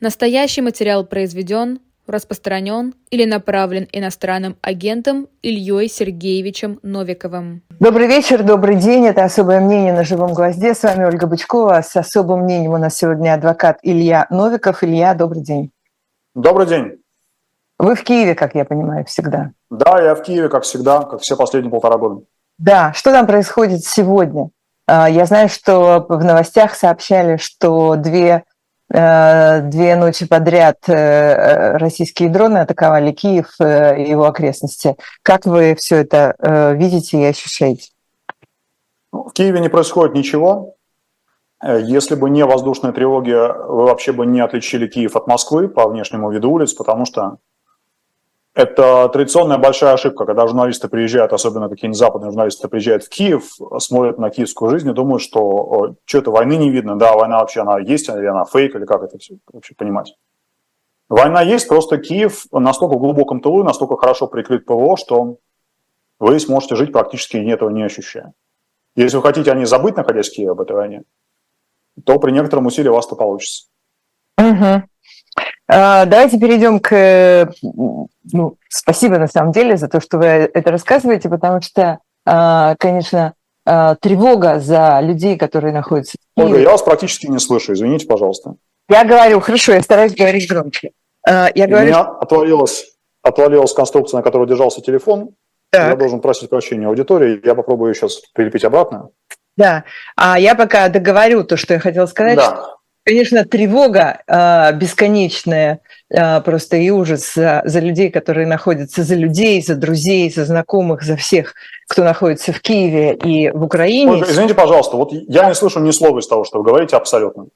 Настоящий материал произведен, распространен или направлен иностранным агентом Ильей Сергеевичем Новиковым. Добрый вечер, добрый день. Это «Особое мнение» на «Живом гвозде». С вами Ольга Бычкова. С особым мнением у нас сегодня адвокат Илья Новиков. Илья, добрый день. Добрый день. Вы в Киеве, как я понимаю, всегда. Да, я в Киеве, как всегда, как все последние полтора года. Да, что там происходит сегодня? А, я знаю, что в новостях сообщали, что две две ночи подряд э, российские дроны атаковали Киев э, и его окрестности. Как вы все это видите и ощущаете? Ну, в Киеве не происходит ничего. Если бы не воздушные тревоги, вы вообще бы не отличили Киев от Москвы по внешнему виду улиц, потому что это традиционная большая ошибка, когда журналисты приезжают, особенно какие-нибудь западные журналисты приезжают в Киев, смотрят на киевскую жизнь и думают, что что-то войны не видно, да, война вообще, она есть, или она фейк, или как это все вообще понимать. Война есть, просто Киев настолько в глубоком тылу, настолько хорошо прикрыт ПВО, что вы сможете жить практически этого не ощущая. Если вы хотите о ней забыть, находясь в Киеве об этой войне, то при некотором усилии у вас это получится. Угу. А, давайте перейдем к... Ну, спасибо на самом деле за то, что вы это рассказываете, потому что, а, конечно, а, тревога за людей, которые находятся в Ольга, я вас практически не слышу, извините, пожалуйста. Я говорю, хорошо, я стараюсь говорить громче. Я говорю, У меня отвалилась, отвалилась конструкция, на которой держался телефон. Так. Я должен просить прощения аудитории. Я попробую сейчас прилепить обратно. Да, а я пока договорю то, что я хотела сказать. Да конечно, тревога э, бесконечная, э, просто и ужас за, за людей, которые находятся, за людей, за друзей, за знакомых, за всех, кто находится в Киеве и в Украине. Ольга, извините, пожалуйста, вот я не слышу ни слова из того, что вы говорите абсолютно.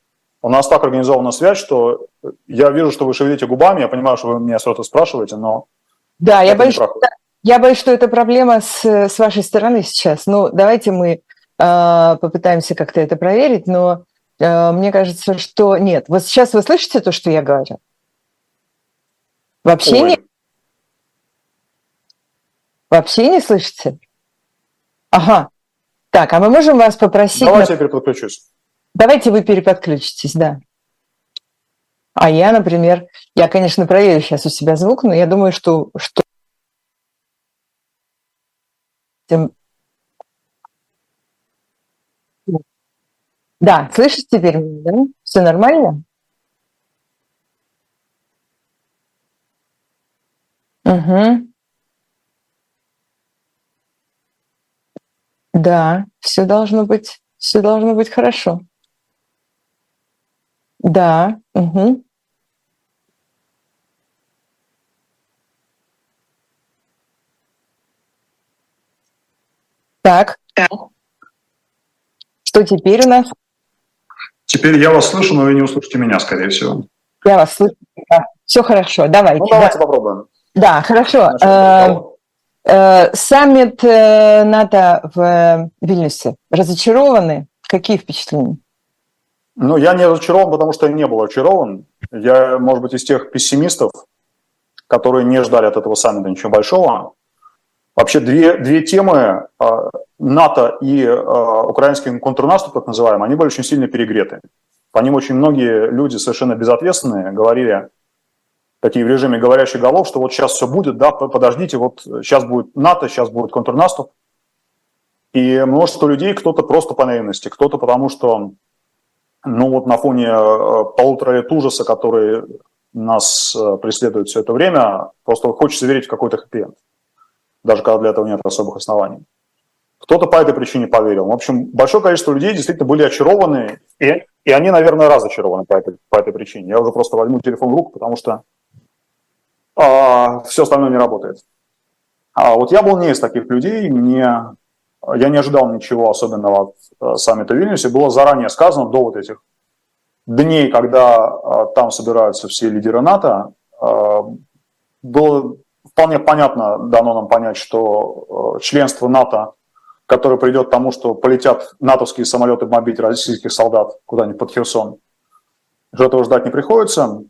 У нас так организована связь, что я вижу, что вы шевелите губами, я понимаю, что вы меня что-то спрашиваете, но... Да, я боюсь, что, я боюсь, что это проблема с, с вашей стороны сейчас. Ну, давайте мы э, попытаемся как-то это проверить, но мне кажется, что нет. Вот сейчас вы слышите то, что я говорю? Вообще Ой. не... Вообще не слышите? Ага. Так, а мы можем вас попросить... Давайте на... я переподключусь. Давайте вы переподключитесь, да. А я, например, я, конечно, проверю сейчас у себя звук, но я думаю, что, что Да, слышишь теперь меня, да? Все нормально? Угу. Да, все должно быть, все должно быть хорошо. Да, угу. Так. Что теперь у нас? Теперь я вас слышу, но вы не услышите меня, скорее всего. Я вас слышу. Да. Все хорошо, давайте. Ну, давайте да. попробуем. Да, хорошо. Э, э, саммит э, НАТО в Вильнюсе. Разочарованы? Какие впечатления? Ну, я не разочарован, потому что я не был очарован. Я, может быть, из тех пессимистов, которые не ждали от этого саммита ничего большого. Вообще две, две темы а, НАТО и а, украинский контрнаступ, так называемый, они были очень сильно перегреты. По ним очень многие люди совершенно безответственные говорили, такие в режиме говорящих голов, что вот сейчас все будет, да, подождите, вот сейчас будет НАТО, сейчас будет контрнаступ. И множество людей, кто-то просто по наивности, кто-то потому что, ну вот на фоне а, полутора лет ужаса, который нас преследует все это время, просто хочется верить в какой-то хэппи-энд даже когда для этого нет особых оснований. Кто-то по этой причине поверил. В общем, большое количество людей действительно были очарованы, и, и они, наверное, разочарованы по этой, по этой причине. Я уже просто возьму телефон в руку, потому что а, все остальное не работает. А вот я был не из таких людей, мне, я не ожидал ничего особенного от а, саммита в Вильнюсе. Было заранее сказано до вот этих дней, когда а, там собираются все лидеры НАТО, а, было вполне понятно дано нам понять, что э, членство НАТО, которое придет к тому, что полетят натовские самолеты бомбить российских солдат куда-нибудь под Херсон, что этого ждать не приходится.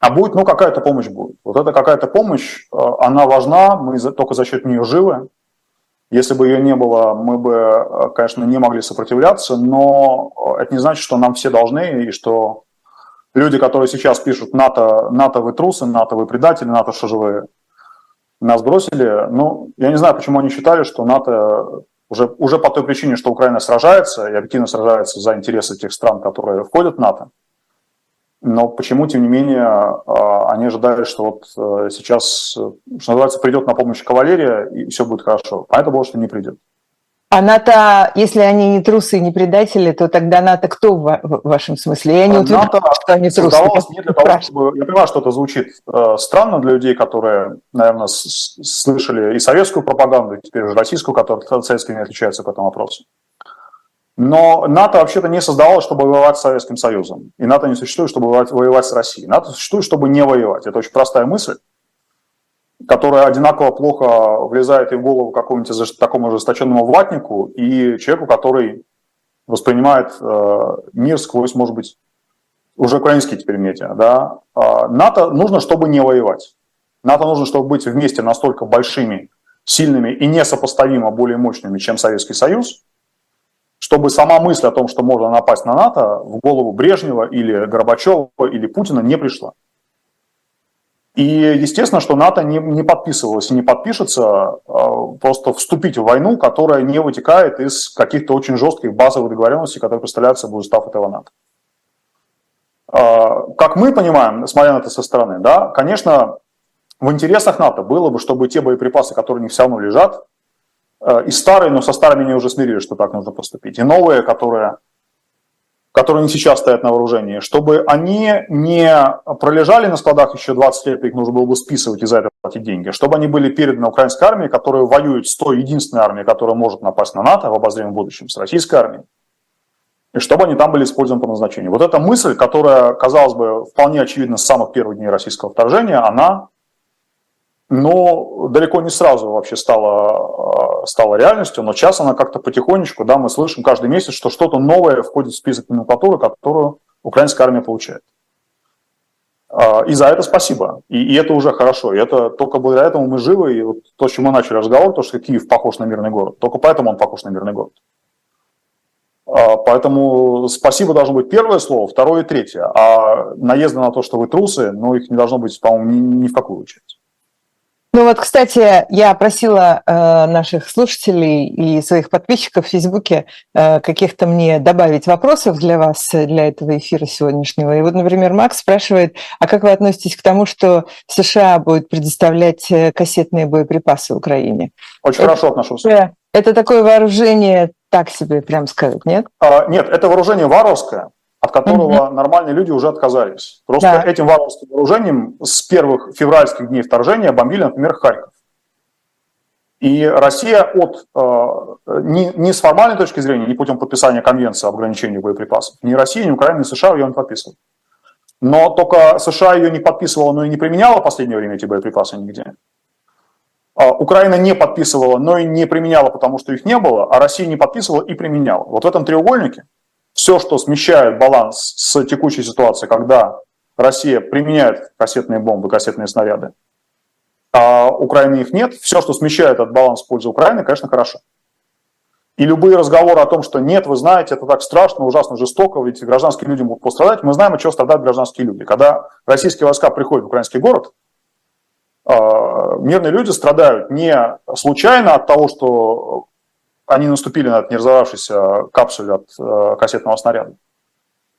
А будет, ну, какая-то помощь будет. Вот эта какая-то помощь, э, она важна, мы только за счет нее живы. Если бы ее не было, мы бы, э, конечно, не могли сопротивляться, но это не значит, что нам все должны и что люди, которые сейчас пишут НАТО, НАТО вы трусы, НАТО вы предатели, НАТО что же вы нас бросили, ну, я не знаю, почему они считали, что НАТО уже, уже по той причине, что Украина сражается и активно сражается за интересы тех стран, которые входят в НАТО, но почему, тем не менее, а, они ожидали, что вот э, сейчас, что называется, придет на помощь кавалерия, и все будет хорошо. А это было, что не придет. А НАТО, если они не трусы и не предатели, то тогда НАТО кто в вашем смысле? Я не утверждаю, что они трусы. Не для того, чтобы... Я понимаю, что это звучит э, странно для людей, которые, наверное, слышали и советскую пропаганду, и теперь уже российскую, которая советской не отличается по этому вопросу. Но НАТО вообще-то не создавалось, чтобы воевать с Советским Союзом. И НАТО не существует, чтобы воевать с Россией. НАТО существует, чтобы не воевать. Это очень простая мысль которая одинаково плохо влезает и в голову какому-нибудь такому ожесточенному ватнику и человеку, который воспринимает э, мир сквозь, может быть, уже украинские теперь медиа. Да? А НАТО нужно, чтобы не воевать. НАТО нужно, чтобы быть вместе настолько большими, сильными и несопоставимо более мощными, чем Советский Союз, чтобы сама мысль о том, что можно напасть на НАТО, в голову Брежнева или Горбачева или Путина не пришла. И естественно, что НАТО не, не подписывалось и не подпишется а, просто вступить в войну, которая не вытекает из каких-то очень жестких базовых договоренностей, которые представляют собой устав этого НАТО. А, как мы понимаем, смотря на это со стороны, да, конечно, в интересах НАТО было бы, чтобы те боеприпасы, которые не все равно лежат, а, и старые, но со старыми они уже смирились, что так нужно поступить, и новые, которые которые не сейчас стоят на вооружении, чтобы они не пролежали на складах еще 20 лет, их нужно было бы списывать и за это платить деньги, чтобы они были переданы украинской армии, которая воюет с той единственной армией, которая может напасть на НАТО в обозримом будущем, с российской армией, и чтобы они там были использованы по назначению. Вот эта мысль, которая, казалось бы, вполне очевидна с самых первых дней российского вторжения, она но далеко не сразу вообще стала, стала реальностью, но сейчас она как-то потихонечку, да, мы слышим каждый месяц, что что-то новое входит в список номенклатуры, которую украинская армия получает. А, и за это спасибо. И, и это уже хорошо. И это только благодаря этому мы живы. И вот то, с чем мы начали разговор, то, что Киев похож на мирный город. Только поэтому он похож на мирный город. А, поэтому спасибо должно быть первое слово, второе и третье. А наезды на то, что вы трусы, ну, их не должно быть, по-моему, ни, ни в какую очередь. Ну вот, кстати, я просила э, наших слушателей и своих подписчиков в Фейсбуке э, каких-то мне добавить вопросов для вас, для этого эфира сегодняшнего. И вот, например, Макс спрашивает, а как вы относитесь к тому, что США будет предоставлять э, кассетные боеприпасы Украине? Очень это, хорошо отношусь. Это такое вооружение, так себе прям сказать, нет? А, нет, это вооружение варварское от которого угу. нормальные люди уже отказались. Просто да. этим варварским вооружением с первых февральских дней вторжения бомбили, например, Харьков. И Россия от, э, не, не с формальной точки зрения, не путем подписания конвенции об ограничении боеприпасов, ни Россия, ни Украина, ни США ее не подписывали. Но только США ее не подписывала, но и не применяла в последнее время эти боеприпасы нигде. А Украина не подписывала, но и не применяла, потому что их не было, а Россия не подписывала и применяла. Вот в этом треугольнике все, что смещает баланс с текущей ситуацией, когда Россия применяет кассетные бомбы, кассетные снаряды, а Украины их нет, все, что смещает этот баланс в пользу Украины, конечно, хорошо. И любые разговоры о том, что нет, вы знаете, это так страшно, ужасно жестоко, ведь гражданские люди будут пострадать, мы знаем, от чего страдают гражданские люди. Когда российские войска приходят в украинский город, а, мирные люди страдают не случайно от того, что они наступили на не разорвавшийся капсуль от э, кассетного снаряда.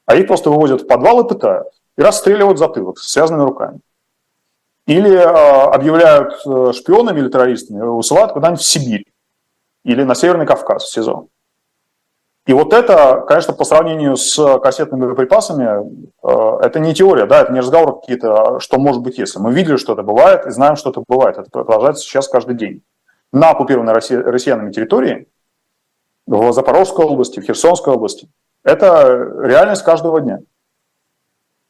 А их просто вывозят в подвал и пытают. И расстреливают затылок с связанными руками. Или э, объявляют э, шпионами или террористами, высылают куда-нибудь в Сибирь. Или на Северный Кавказ, в СИЗО. И вот это, конечно, по сравнению с кассетными боеприпасами, э, это не теория, да, это не разговор какие-то, что может быть если. Мы видели, что это бывает, и знаем, что это бывает. Это продолжается сейчас каждый день. На оккупированной россиянами территории в Запорожской области, в Херсонской области. Это реальность каждого дня.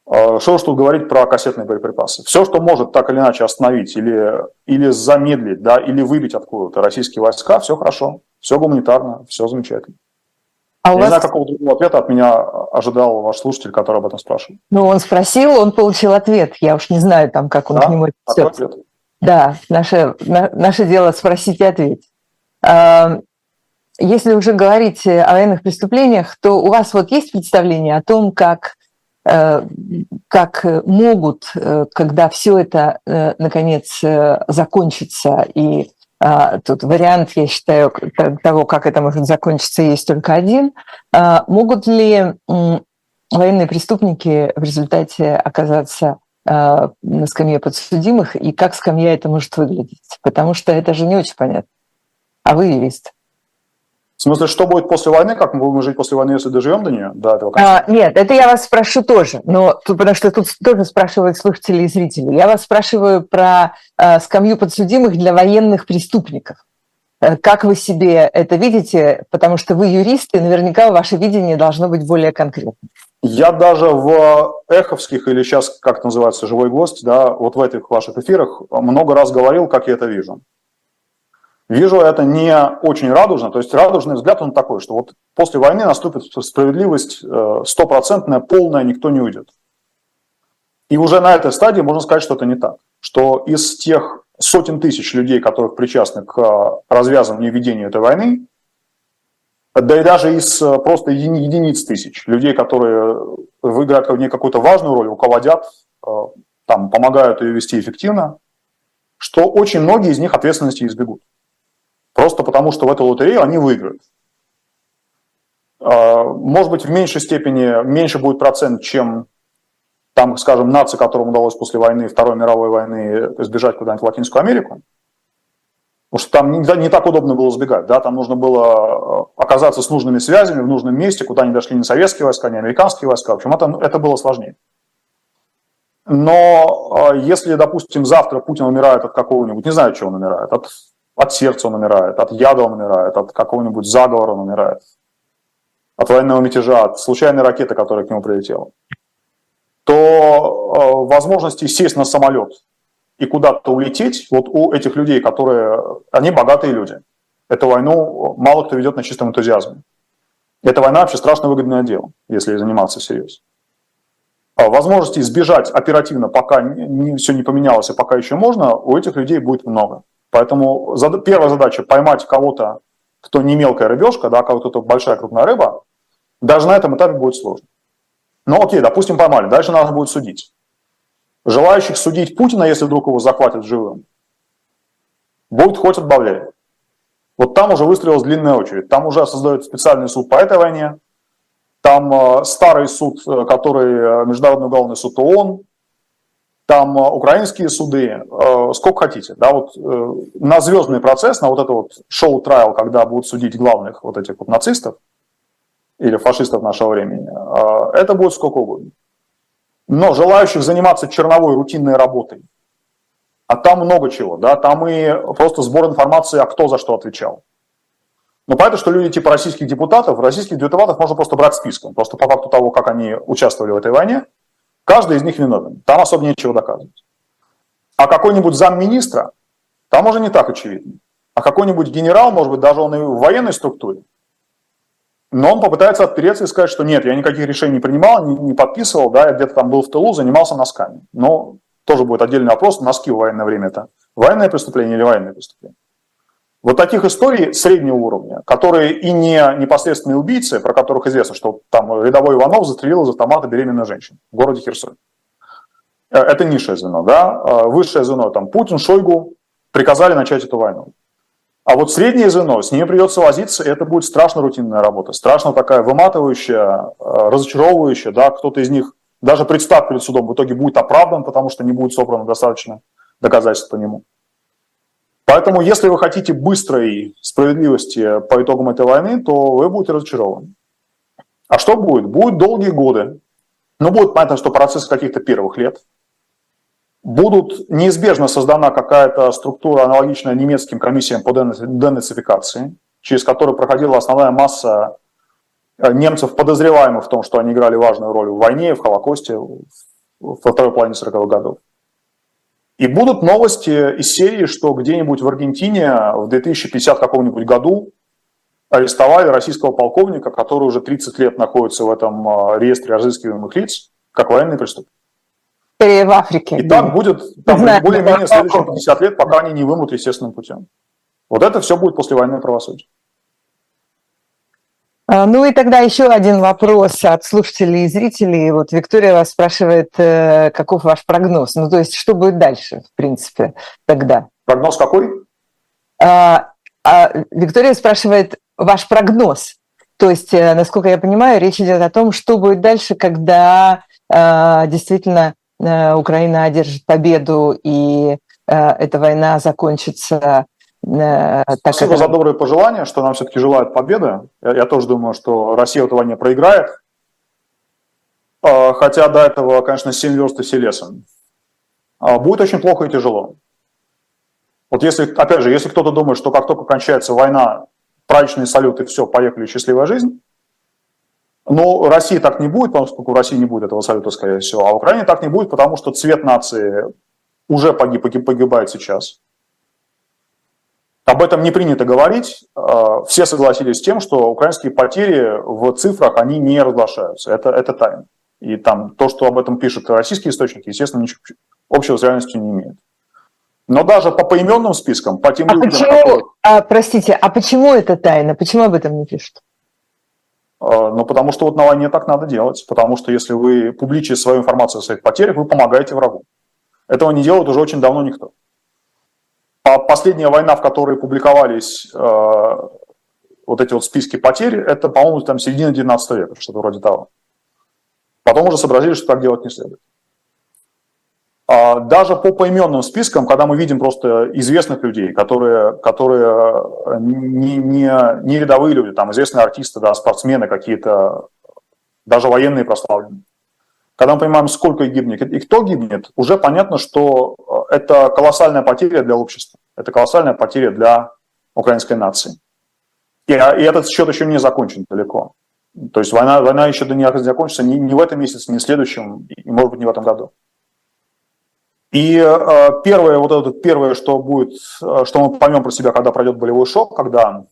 А, что уж тут говорить про кассетные боеприпасы. Все, что может так или иначе остановить или, или замедлить, да, или выбить откуда-то российские войска, все хорошо, все гуманитарно, все замечательно. А Я вас... не знаю, какого другого ответа от меня ожидал ваш слушатель, который об этом спрашивал. Ну, он спросил, он получил ответ. Я уж не знаю, там, как он да? к нему отнесется. Да, наше, на, наше дело спросить и ответить. Если уже говорить о военных преступлениях, то у вас вот есть представление о том, как как могут, когда все это наконец закончится, и тут вариант, я считаю, того, как это может закончиться, есть только один, могут ли военные преступники в результате оказаться на скамье подсудимых, и как скамья это может выглядеть? Потому что это же не очень понятно. А вы юрист. В смысле, что будет после войны, как мы будем жить после войны, если доживем до нее, до этого конца? А, нет, это я вас спрошу тоже, но потому что тут тоже спрашивают слушатели и зрители. Я вас спрашиваю про э, скамью подсудимых для военных преступников. Э, как вы себе это видите? Потому что вы юристы, наверняка ваше видение должно быть более конкретным. Я даже в эховских или сейчас, как это называется, живой гость, да, вот в этих ваших эфирах много раз говорил, как я это вижу. Вижу это не очень радужно, то есть радужный взгляд он такой, что вот после войны наступит справедливость э, стопроцентная, полная, никто не уйдет. И уже на этой стадии можно сказать, что это не так. Что из тех сотен тысяч людей, которых причастны к э, развязыванию и ведению этой войны, да и даже из э, просто единиц тысяч людей, которые выиграют в ней какую-то важную роль, руководят, там, помогают ее вести эффективно, что очень многие из них ответственности избегут. Просто потому, что в эту лотерею они выиграют. А, может быть, в меньшей степени, меньше будет процент, чем там, скажем, нации, которым удалось после войны, Второй мировой войны, сбежать куда-нибудь в Латинскую Америку. Потому что там не, не так удобно было сбегать, да, там нужно было э, оказаться с нужными связями в нужном месте, куда не дошли ни советские войска, ни американские войска. В общем, это, это было сложнее. Но э, если, допустим, завтра Путин умирает от какого-нибудь, не знаю, чего он умирает, от от сердца он умирает, от яда он умирает, от какого-нибудь заговора он умирает, от военного мятежа, от случайной ракеты, которая к нему прилетела, то э, возможности сесть на самолет и куда-то улететь, вот у этих людей, которые, они богатые люди. Эту войну мало кто ведет на чистом энтузиазме. Эта война вообще страшно выгодное дело, если заниматься всерьез. А возможности избежать оперативно, пока не, не, все не поменялось, и пока еще можно, у этих людей будет много. Поэтому первая задача – поймать кого-то, кто не мелкая рыбешка, да, кого-то большая крупная рыба, даже на этом этапе будет сложно. Ну окей, допустим, поймали, дальше надо будет судить. Желающих судить Путина, если вдруг его захватят живым, будет хоть отбавляй. Вот там уже выстроилась длинная очередь. Там уже создают специальный суд по этой войне. Там э, старый суд, э, который э, Международный уголовный суд ООН, там э, украинские суды, э, сколько хотите. Да, вот э, на звездный процесс, на вот это вот шоу-трайл, когда будут судить главных вот этих вот нацистов или фашистов нашего времени, это будет сколько угодно. Но желающих заниматься черновой рутинной работой, а там много чего, да, там и просто сбор информации, а кто за что отвечал. Но понятно, что люди типа российских депутатов, российских депутатов можно просто брать списком, просто по факту того, как они участвовали в этой войне – Каждый из них виновен. Там особо нечего доказывать. А какой-нибудь замминистра, там уже не так очевидно. А какой-нибудь генерал, может быть, даже он и в военной структуре, но он попытается отпереться и сказать, что нет, я никаких решений не принимал, не, не подписывал, да, я где-то там был в тылу, занимался носками. Но тоже будет отдельный вопрос, носки в военное время это военное преступление или военное преступление. Вот таких историй среднего уровня, которые и не непосредственные убийцы, про которых известно, что там рядовой Иванов застрелил из автомата беременную женщину в городе Херсон. Э, это низшее звено, да. Э, высшее звено, там Путин, Шойгу приказали начать эту войну. А вот среднее звено, с ними придется возиться, и это будет страшно рутинная работа, страшно такая выматывающая, э, разочаровывающая, да, кто-то из них даже представ перед судом в итоге будет оправдан, потому что не будет собрано достаточно доказательств по нему. Поэтому, если вы хотите быстрой справедливости по итогам этой войны, то вы будете разочарованы. А что будет? Будут долгие годы. Но будет понятно, что процесс каких-то первых лет. Будут неизбежно создана какая-то структура, аналогичная немецким комиссиям по денацификации, через которую проходила основная масса э, немцев, подозреваемых в том, что они играли важную роль в войне, в Холокосте, во второй половине 40-х годов. И будут новости из серии, что где-нибудь в Аргентине в 2050 каком-нибудь году арестовали российского полковника, который уже 30 лет находится в этом а, реестре разыскиваемых лиц, как военный преступник. Скорее в Африке. И так будет более-менее следующие 50 лет, пока они не вымрут естественным путем. Вот это все будет послевоенное правосудие. А, ну и тогда еще один вопрос от слушателей и зрителей. Вот Виктория вас спрашивает, э, каков ваш прогноз? Ну то есть что будет дальше, в принципе, тогда? Прогноз какой? А, а, Виктория спрашивает ваш прогноз. То есть, э, насколько я понимаю, речь идет о том, что будет дальше, когда а, действительно э, Украина одержит победу и эта война закончится Э, так Спасибо это... за добрые пожелания, что нам все-таки желают победы. Я, я тоже думаю, что Россия в этой войне проиграет. А, хотя до этого, конечно, 7 верст и все лесом. А, будет очень плохо и тяжело. Вот если, опять же, если кто-то думает, что как только кончается война, праздничные салюты, все, поехали, счастливая жизнь, но России так не будет, поскольку в России не будет этого салюта, скорее всего, а в Украине так не будет, потому что цвет нации уже погиб, погибает сейчас. Об этом не принято говорить. А, все согласились с тем, что украинские потери в цифрах, они не разглашаются. Это, это тайна. И там то, что об этом пишут российские источники, естественно, ничего общего с реальностью не имеет. Но даже по поименным спискам, по тем а людям, почему, которые... а, Простите, а почему это тайна? Почему об этом не пишут? А, ну, потому что вот на войне так надо делать. Потому что если вы публичите свою информацию о своих потерях, вы помогаете врагу. Этого не делает уже очень давно никто. А последняя война, в которой публиковались э, вот эти вот списки потерь, это, по-моему, там середина 19 века, что-то вроде того. Потом уже сообразили, что так делать не следует. А даже по поименным спискам, когда мы видим просто известных людей, которые, которые не, не, не рядовые люди, там известные артисты, да, спортсмены какие-то, даже военные прославленные, когда мы понимаем, сколько гибнет и кто гибнет, уже понятно, что э, это колоссальная потеря для общества, это колоссальная потеря для украинской нации. И, а, и этот счет еще не закончен далеко. То есть война, война еще не закончится ни, ни в этом месяце, ни в следующем, и, может быть, не в этом году. И э, первое, вот это первое, что будет, э, что мы поймем про себя, когда пройдет болевой шок, когда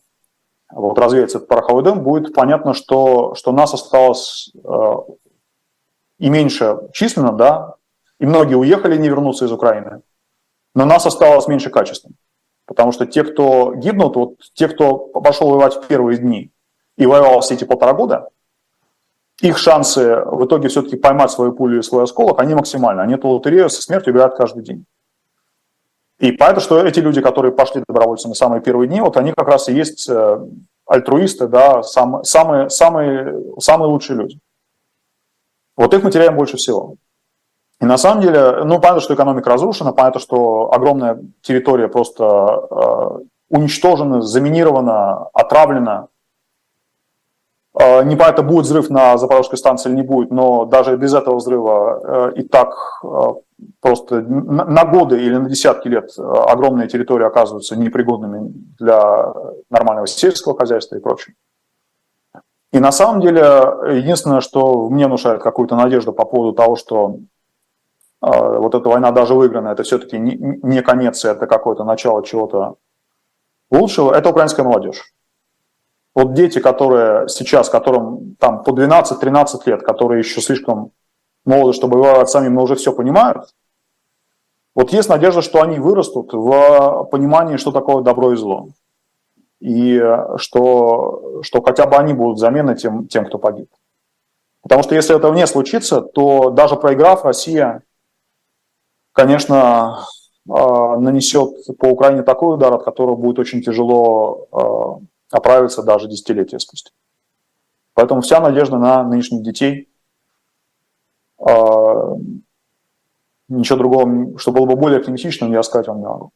вот развеется этот пороховой дым, будет понятно, что, что нас осталось и меньше численно, да, и многие уехали, не вернутся из Украины, но нас осталось меньше качественно. Потому что те, кто гибнут, вот те, кто пошел воевать в первые дни и воевал все эти полтора года, их шансы в итоге все-таки поймать свою пулю и свой осколок, они максимальны. Они эту лотерею со смертью играют каждый день. И поэтому, что эти люди, которые пошли добровольцами на самые первые дни, вот они как раз и есть э, альтруисты, да, сам, самые, самые, самые лучшие люди. Вот их мы теряем больше всего. И на самом деле, ну, понятно, что экономика разрушена, понятно, что огромная территория просто э, уничтожена, заминирована, отравлена. Э, непонятно, будет взрыв на Запорожской станции или не будет, но даже без этого взрыва э, и так э, просто на, на годы или на десятки лет э, огромные территории оказываются непригодными для нормального сельского хозяйства и прочего. И на самом деле, единственное, что мне внушает какую-то надежду по поводу того, что э, вот эта война даже выиграна, это все-таки не, не конец, это какое-то начало чего-то лучшего, это украинская молодежь. Вот дети, которые сейчас, которым там по 12-13 лет, которые еще слишком молоды, чтобы воевать сами, но уже все понимают, вот есть надежда, что они вырастут в понимании, что такое добро и зло и э, что, что хотя бы они будут заменой тем, тем, кто погиб. Потому что если этого не случится, то даже проиграв, Россия, конечно, э, нанесет по Украине такой удар, от которого будет очень тяжело э, оправиться даже десятилетия спустя. Поэтому вся надежда на нынешних детей. Ничего другого, что было бы более оптимистичным, я сказать вам не могу.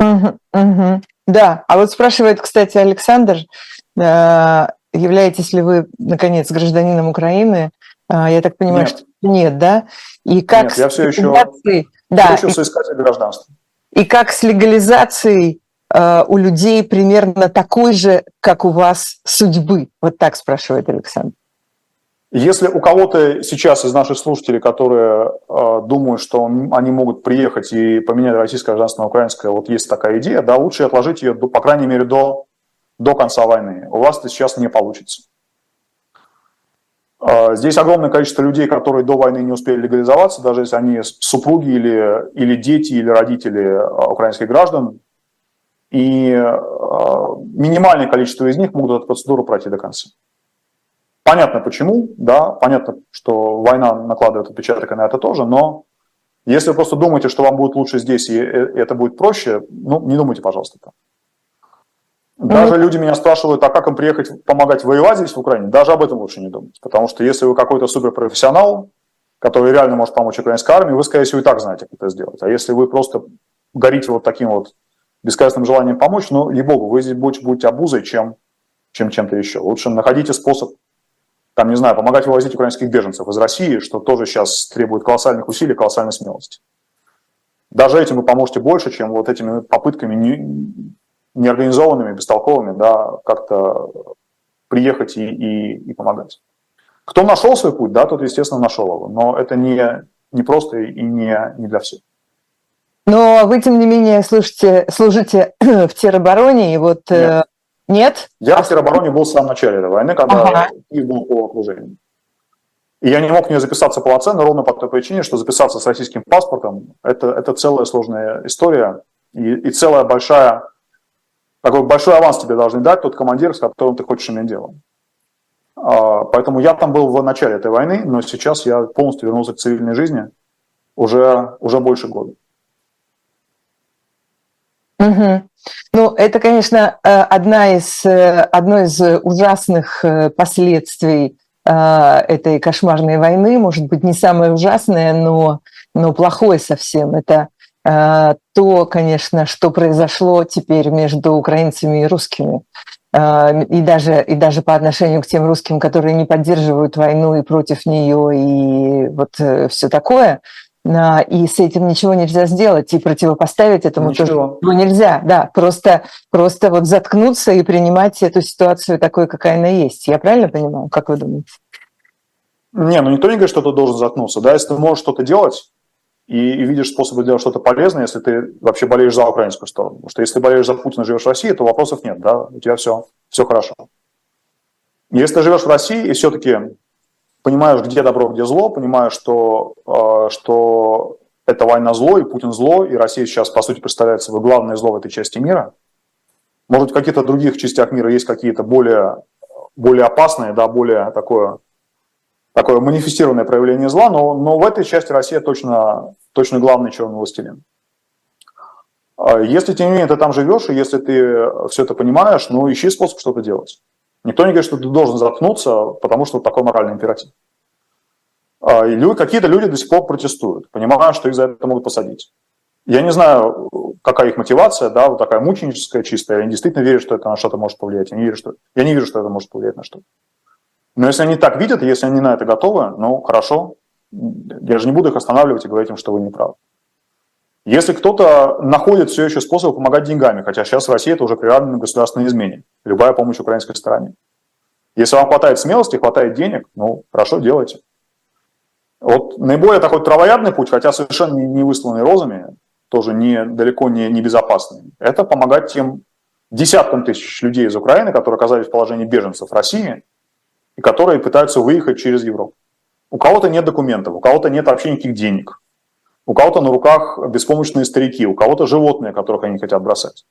Угу, угу. Да, а вот спрашивает, кстати, Александр, э, являетесь ли вы, наконец, гражданином Украины? Э, я так понимаю, нет. что нет, да? И как нет, я все еще, да, все еще соискатель гражданства. И как с легализацией э, у людей примерно такой же, как у вас, судьбы? Вот так спрашивает Александр. Если у кого-то сейчас из наших слушателей, которые э, думают, что они могут приехать и поменять российское гражданство на украинское, вот есть такая идея, да, лучше отложить ее, по крайней мере, до, до конца войны. У вас это сейчас не получится. Э, здесь огромное количество людей, которые до войны не успели легализоваться, даже если они супруги или, или дети, или родители э, украинских граждан, и э, минимальное количество из них могут эту процедуру пройти до конца. Понятно почему, да, понятно, что война накладывает отпечаток и на это тоже, но если вы просто думаете, что вам будет лучше здесь и это будет проще, ну, не думайте, пожалуйста. Даже ну, люди меня спрашивают, а как им приехать помогать воевать здесь, в Украине? Даже об этом лучше не думать. Потому что если вы какой-то суперпрофессионал, который реально может помочь украинской армии, вы, скорее всего, и так знаете, как это сделать. А если вы просто горите вот таким вот бескорыстным желанием помочь, ну, ей-богу, вы здесь больше будете обузой, чем, чем чем-то еще. Лучше находите способ, там, не знаю, помогать вывозить украинских беженцев из России, что тоже сейчас требует колоссальных усилий, колоссальной смелости. Даже этим вы поможете больше, чем вот этими попытками не, неорганизованными, бестолковыми, да, как-то приехать и, и, и помогать. Кто нашел свой путь, да, тот, естественно, нашел его. Но это не, не просто и не, не для всех. Но вы, тем не менее, слушайте, служите в теробороне, и вот... Э, нет. Нет? Я в теробороне был в самом начале этой войны, когда ага. Киев был по окружению. И я не мог в нее записаться полноценно, ровно по той причине, что записаться с российским паспортом это, – это целая сложная история и, и целая большая такой большой аванс тебе должны дать тот командир, с которым ты хочешь иметь дело. А, поэтому я там был в начале этой войны, но сейчас я полностью вернулся к цивильной жизни уже, уже больше года. Угу. Ну, это, конечно, э, одна из, э, одно из ужасных э, последствий этой кошмарной войны, может быть, не самое ужасное, но, но плохое совсем. Это то, конечно, что произошло теперь между украинцами и русскими. И даже, и даже по отношению к тем русским, которые не поддерживают войну и против нее, и вот все такое. И с этим ничего нельзя сделать, и противопоставить этому ничего. тоже нельзя. Да, просто, просто вот заткнуться и принимать эту ситуацию такой, какая она есть. Я правильно понимаю? Как вы думаете? Не, ну никто не говорит, что ты должен заткнуться. Да, если ты можешь что-то делать, и, и видишь способы делать что-то полезное, если ты вообще болеешь за украинскую сторону. Потому что если ты болеешь за Путина, живешь в России, то вопросов нет, да, у тебя все, все хорошо. Если ты живешь в России и все-таки понимаешь, где добро, где зло, понимаешь, что, э, что это война зло, и Путин зло, и Россия сейчас, по сути, представляет собой главное зло в этой части мира, может, в каких-то других частях мира есть какие-то более, более опасные, да, более такое такое манифестированное проявление зла, но, но в этой части Россия точно, точно главный черный властелин. А если, тем не менее, ты там живешь, и если ты все это понимаешь, ну, ищи способ что-то делать. Никто не говорит, что ты должен заткнуться, потому что такой моральный императив. А, и какие-то люди до сих пор протестуют, понимая, что их за это могут посадить. Я не знаю, какая их мотивация, да, вот такая мученическая чистая. Они действительно верят, что это на что-то может повлиять. Я не верю, что, я не верю, что это может повлиять на что-то. Но если они так видят, если они на это готовы, ну хорошо, я же не буду их останавливать и говорить им, что вы не правы. Если кто-то находит все еще способы помогать деньгами, хотя сейчас в России это уже приравнено к государственной измене, любая помощь украинской стороне. Если вам хватает смелости, хватает денег, ну, хорошо, делайте. Вот наиболее такой травоядный путь, хотя совершенно не высланный розами, тоже не, далеко не, не безопасный, это помогать тем десяткам тысяч людей из Украины, которые оказались в положении беженцев в России, и которые пытаются выехать через Европу. У кого-то нет документов, у кого-то нет вообще никаких денег, у кого-то на руках беспомощные старики, у кого-то животные, которых они хотят бросать.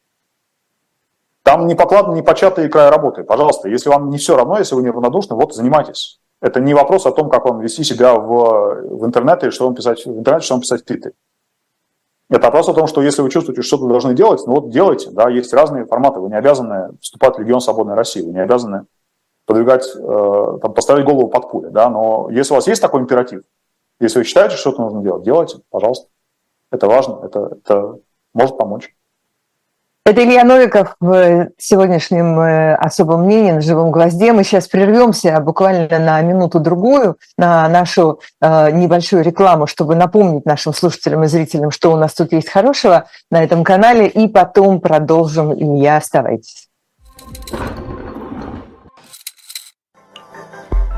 Там не покладно, не початый край работы. Пожалуйста, если вам не все равно, если вы не равнодушны, вот занимайтесь. Это не вопрос о том, как вам вести себя в, в интернете, что вам писать в интернете, что вам писать в Твиттере. Это вопрос о том, что если вы чувствуете, что что-то должны делать, ну вот делайте. Да, есть разные форматы. Вы не обязаны вступать в Легион Свободной России, вы не обязаны подвигать, э, там, поставить голову под пули, да, но если у вас есть такой императив, если вы считаете, что что-то нужно делать, делайте, пожалуйста. Это важно, это, это может помочь. Это Илья Новиков в сегодняшнем э, особом мнении на живом гвозде. Мы сейчас прервемся буквально на минуту-другую на нашу э, небольшую рекламу, чтобы напомнить нашим слушателям и зрителям, что у нас тут есть хорошего на этом канале, и потом продолжим. Илья, оставайтесь.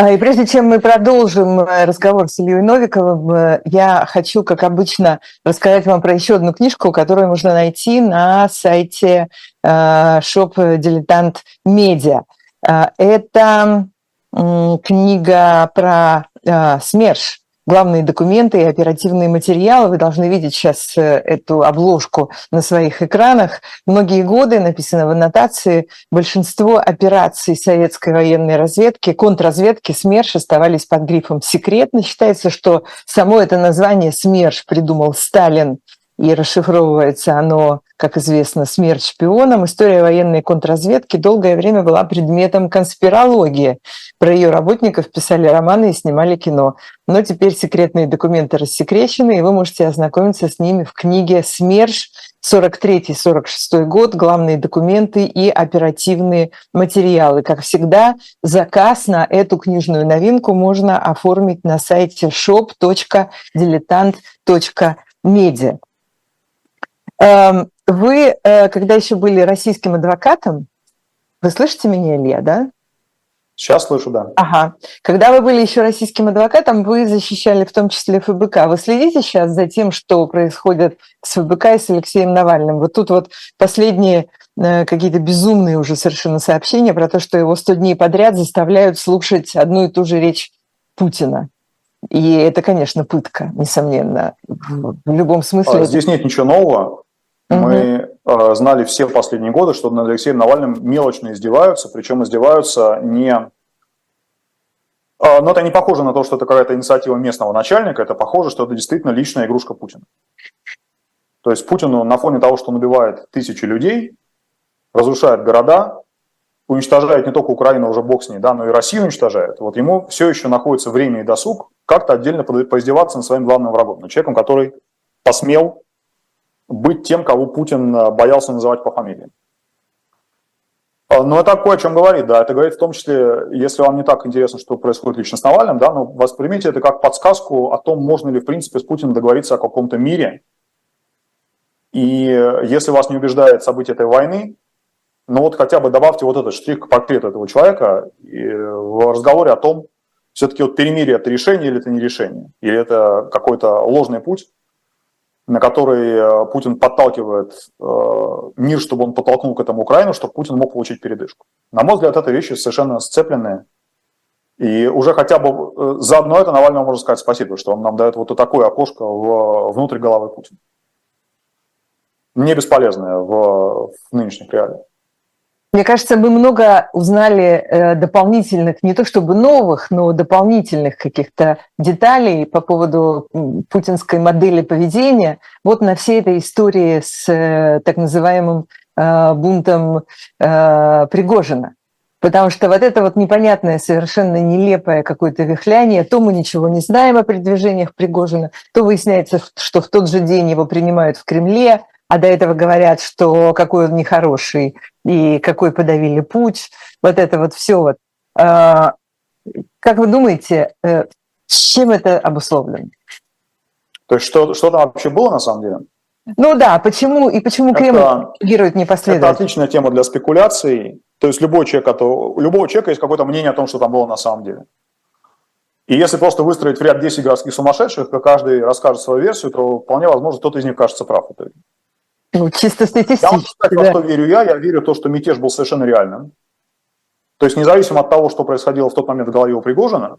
И прежде чем мы продолжим э, разговор с Ильей Новиковым, э, я хочу, как обычно, рассказать вам про еще одну книжку, которую можно найти на сайте Shop э, Дилетант Медиа. Это книга про СМЕРШ, главные документы и оперативные материалы. Вы должны видеть сейчас э, эту обложку на своих экранах. Многие годы, написано в аннотации, большинство операций советской военной разведки, контрразведки СМЕРШ оставались под грифом «секретно». Считается, что само это название СМЕРШ придумал Сталин и расшифровывается оно, как известно, «Смерть шпионам». История военной контрразведки долгое время была предметом конспирологии. Про ее работников писали романы и снимали кино. Но теперь секретные документы рассекречены, и вы можете ознакомиться с ними в книге «СМЕРШ» 43-46 год, главные документы и оперативные материалы. Как всегда, заказ на эту книжную новинку можно оформить на сайте shop.diletant.media. Эм, вы, э, когда еще были российским адвокатом, вы слышите меня, Илья, да? Сейчас слышу, да. Ага. Когда вы были еще российским адвокатом, вы защищали в том числе ФБК. Вы следите сейчас за тем, что происходит с ФБК и с Алексеем Навальным? Вот тут вот последние э, какие-то безумные уже совершенно сообщения про то, что его 100 дней подряд заставляют слушать одну и ту же речь Путина. И это, конечно, пытка, несомненно. В любом смысле. А, здесь нет ничего нового. Мы э, знали все последние годы, что над Алексеем Навальным мелочно издеваются, причем издеваются не... Э, но это не похоже на то, что это какая-то инициатива местного начальника, это похоже, что это действительно личная игрушка Путина. То есть Путину на фоне того, что он убивает тысячи людей, разрушает города, уничтожает не только Украину, уже бог с ней, да, но и Россию уничтожает, вот ему все еще находится время и досуг как-то отдельно поиздеваться над своим главным врагом, над человеком, который посмел быть тем, кого Путин э, боялся называть по фамилии. А, ну, это такое, о чем говорит, да. Это говорит в том числе, если вам не так интересно, что происходит лично с Навальным, да, но воспримите это как подсказку о том, можно ли, в принципе, с Путиным договориться о каком-то мире. И если вас не убеждает события этой войны, ну вот хотя бы добавьте вот этот штрих к портрету этого человека в разговоре о том, все-таки вот перемирие это решение или это не решение, или это какой-то ложный путь, на который э, Путин подталкивает э, мир, чтобы он подтолкнул к этому Украину, чтобы Путин мог получить передышку. На мой взгляд, это вещи совершенно сцепленные. И уже хотя бы э, заодно это Навальному можно сказать спасибо, что он нам дает вот такое окошко в, внутрь головы Путина. Не бесполезное в, в нынешних реалиях. Мне кажется, мы много узнали э, дополнительных, не то чтобы новых, но дополнительных каких-то деталей по поводу путинской модели поведения. Вот на всей этой истории с э, так называемым э, бунтом Пригожина. Потому что вот это вот непонятное, совершенно нелепое какое-то вихляние, то мы ничего не знаем о передвижениях Пригожина, то выясняется, что в тот же день его принимают в Кремле, а до этого говорят, что какой он нехороший и какой подавили путь, вот это вот все вот. А, как вы думаете, э, чем это обусловлено? То есть что, что там вообще было на самом деле? Ну да, почему и почему Кремль это, реагирует непоследовательно? Это отличная тема для спекуляций. То есть любой человек, у любого человека есть какое-то мнение о том, что там было на самом деле. И если просто выстроить в ряд 10 городских сумасшедших, и каждый расскажет свою версию, то вполне возможно, кто-то из них кажется прав в итоге. Ну, чисто статистически. Я вам да. во что верю я. Я верю в то, что мятеж был совершенно реальным. То есть независимо от того, что происходило в тот момент в голове у Пригожина,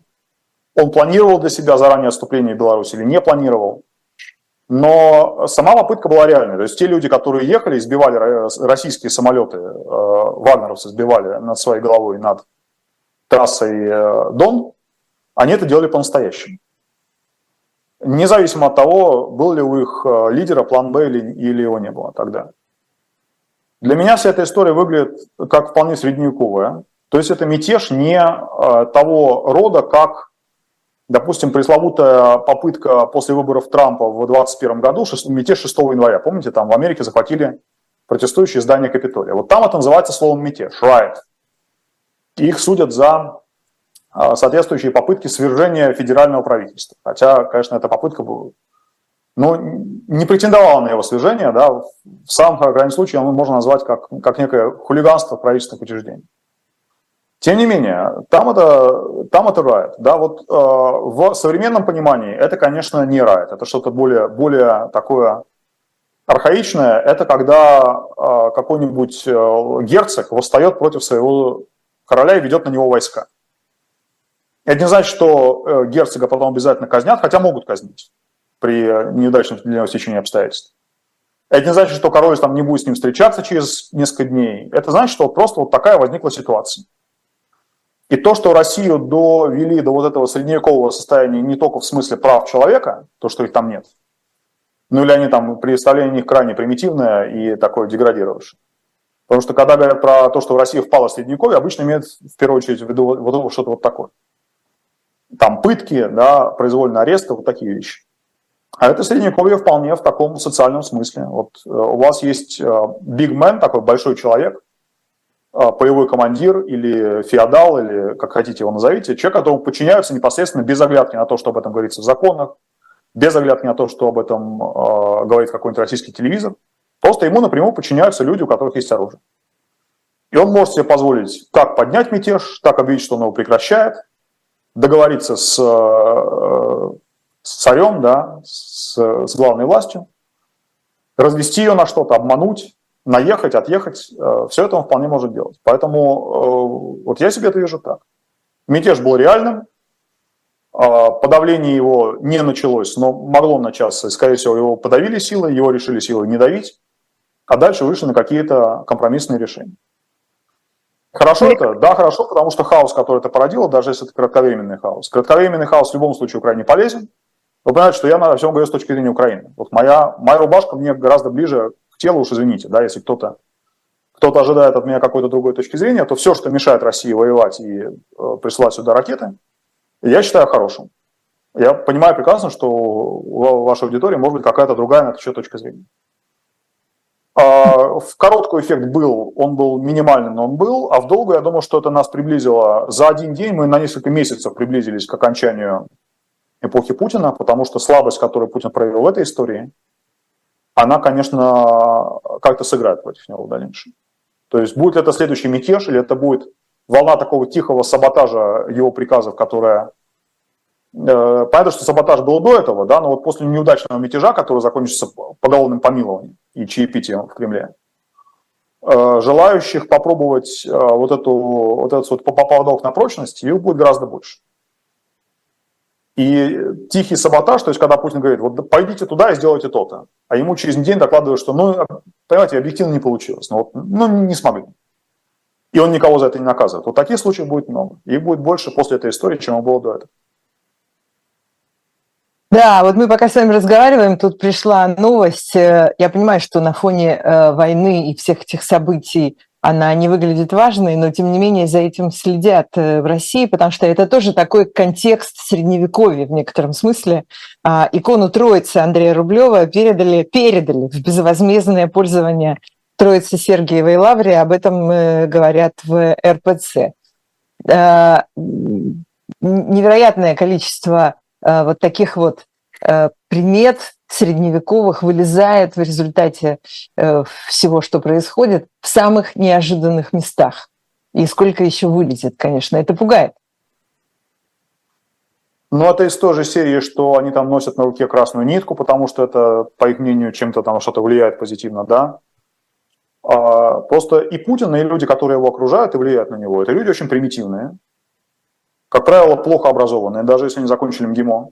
он планировал для себя заранее отступление в Беларусь или не планировал. Но сама попытка была реальной. То есть те люди, которые ехали, сбивали российские самолеты, э, вагнеровцы сбивали над своей головой, над трассой э, Дон, они это делали по-настоящему независимо от того, был ли у их э, лидера план Б или, или его не было тогда. Для меня вся эта история выглядит как вполне средневековая. То есть это мятеж не э, того рода, как Допустим, пресловутая попытка после выборов Трампа в 2021 году, мятеж 6 января, помните, там в Америке захватили протестующие здание Капитолия. Вот там это называется словом мятеж, riot. их судят за соответствующие попытки свержения федерального правительства. Хотя, конечно, эта попытка была, ну, не претендовала на его свержение, да, в самом крайнем случае его можно назвать как, как некое хулиганство правительственных учреждений. Тем не менее, там это, там это райт. Да, вот, э, в современном понимании это, конечно, не райт. Это что-то более, более такое архаичное. Это когда э, какой-нибудь э, герцог восстает против своего короля и ведет на него войска. Это не значит, что э, герцога потом обязательно казнят, хотя могут казнить при неудачном для него стечении обстоятельств. Это не значит, что король там не будет с ним встречаться через несколько дней. Это значит, что просто вот такая возникла ситуация. И то, что Россию довели до вот этого средневекового состояния не только в смысле прав человека, то, что их там нет, ну или они там, представление о них крайне примитивное и такое деградировавшее. Потому что когда говорят про то, что в России впала в средневековье, обычно имеют в первую очередь в виду вот что-то вот такое. Там пытки, да, произвольный арест, вот такие вещи. А это средневековье вполне в таком социальном смысле. Вот э, у вас есть big э, такой большой человек, а, полевой командир или феодал, или как хотите его назовите, человек, которому подчиняются непосредственно без оглядки на то, что об этом говорится в законах, без оглядки на то, что об этом э, говорит какой-нибудь российский телевизор. Просто ему напрямую подчиняются люди, у которых есть оружие. И он может себе позволить как поднять мятеж, так объявить, что он его прекращает, договориться с, э, с царем, да, с, с главной властью, развести ее на что-то, обмануть, наехать, отъехать, э, все это он вполне может делать. Поэтому э, вот я себе это вижу так. Мятеж был реальным, подавление его не началось, но могло начаться. Скорее всего, его подавили силой, его решили силой не давить, а дальше вышли на какие-то компромиссные решения. Хорошо это? Да, хорошо, потому что хаос, который это породило, даже если это кратковременный хаос. Кратковременный хаос в любом случае крайне полезен. Вы понимаете, что я на всем говорю с точки зрения Украины. Вот моя, моя рубашка мне гораздо ближе тело, уж извините, да, если кто-то кто ожидает от меня какой-то другой точки зрения, то все, что мешает России воевать и э, присылать сюда ракеты, я считаю хорошим. Я понимаю прекрасно, что у вашей аудитории может быть какая-то другая на это счет точка зрения. А, в короткий эффект был, он был минимальный, но он был, а в долгую, я думаю, что это нас приблизило. За один день мы на несколько месяцев приблизились к окончанию эпохи Путина, потому что слабость, которую Путин проявил в этой истории – она, конечно, как-то сыграет против него в дальнейшем. То есть будет ли это следующий мятеж, или это будет волна такого тихого саботажа его приказов, которая... Э, понятно, что саботаж был до этого, да, но вот после неудачного мятежа, который закончится поголовным помилованием и чаепитием в Кремле, э, желающих попробовать э, вот, эту, вот этот вот поводок на прочность, их будет гораздо больше. И тихий саботаж, то есть когда Путин говорит, вот пойдите туда и сделайте то-то, а ему через день докладывают, что, ну, понимаете, объективно не получилось, ну, вот, ну не смогли. И он никого за это не наказывает. Вот таких случаев будет много. Их будет больше после этой истории, чем было до этого. Да, вот мы пока с вами разговариваем, тут пришла новость. Э, я понимаю, что на фоне э, войны и всех этих событий она не выглядит важной, но тем не менее за этим следят э, в России, потому что это тоже такой контекст средневековья в некотором смысле. А, икону Троицы Андрея Рублева передали, передали в безвозмездное пользование Троицы Сергиевой Лаврии, об этом говорят в РПЦ. Невероятное количество вот таких вот примет средневековых вылезает в результате э, всего, что происходит, в самых неожиданных местах. И сколько еще вылезет, конечно, это пугает. Ну, это из той же серии, что они там носят на руке красную нитку, потому что это, по их мнению, чем-то там что-то влияет позитивно, да. А, просто и Путин, и люди, которые его окружают и влияют на него, это люди очень примитивные, как правило, плохо образованные, даже если они закончили МГИМО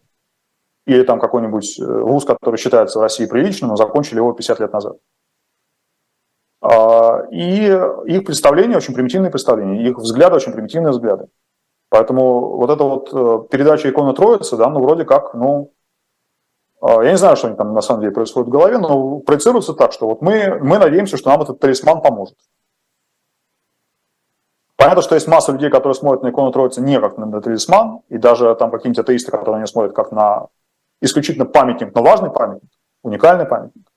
или там какой-нибудь э, вуз, который считается в России приличным, но закончили его 50 лет назад. А, и их представления очень примитивные представления, их взгляды очень примитивные взгляды. Поэтому вот эта вот э, передача иконы Троицы, да, ну вроде как, ну, а, я не знаю, что там на самом деле происходит в голове, но проецируется так, что вот мы, мы надеемся, что нам этот талисман поможет. Понятно, что есть масса людей, которые смотрят на икону Троицы не как на талисман, и даже там какие-нибудь атеисты, которые не смотрят как на исключительно памятник, но важный памятник, уникальный памятник.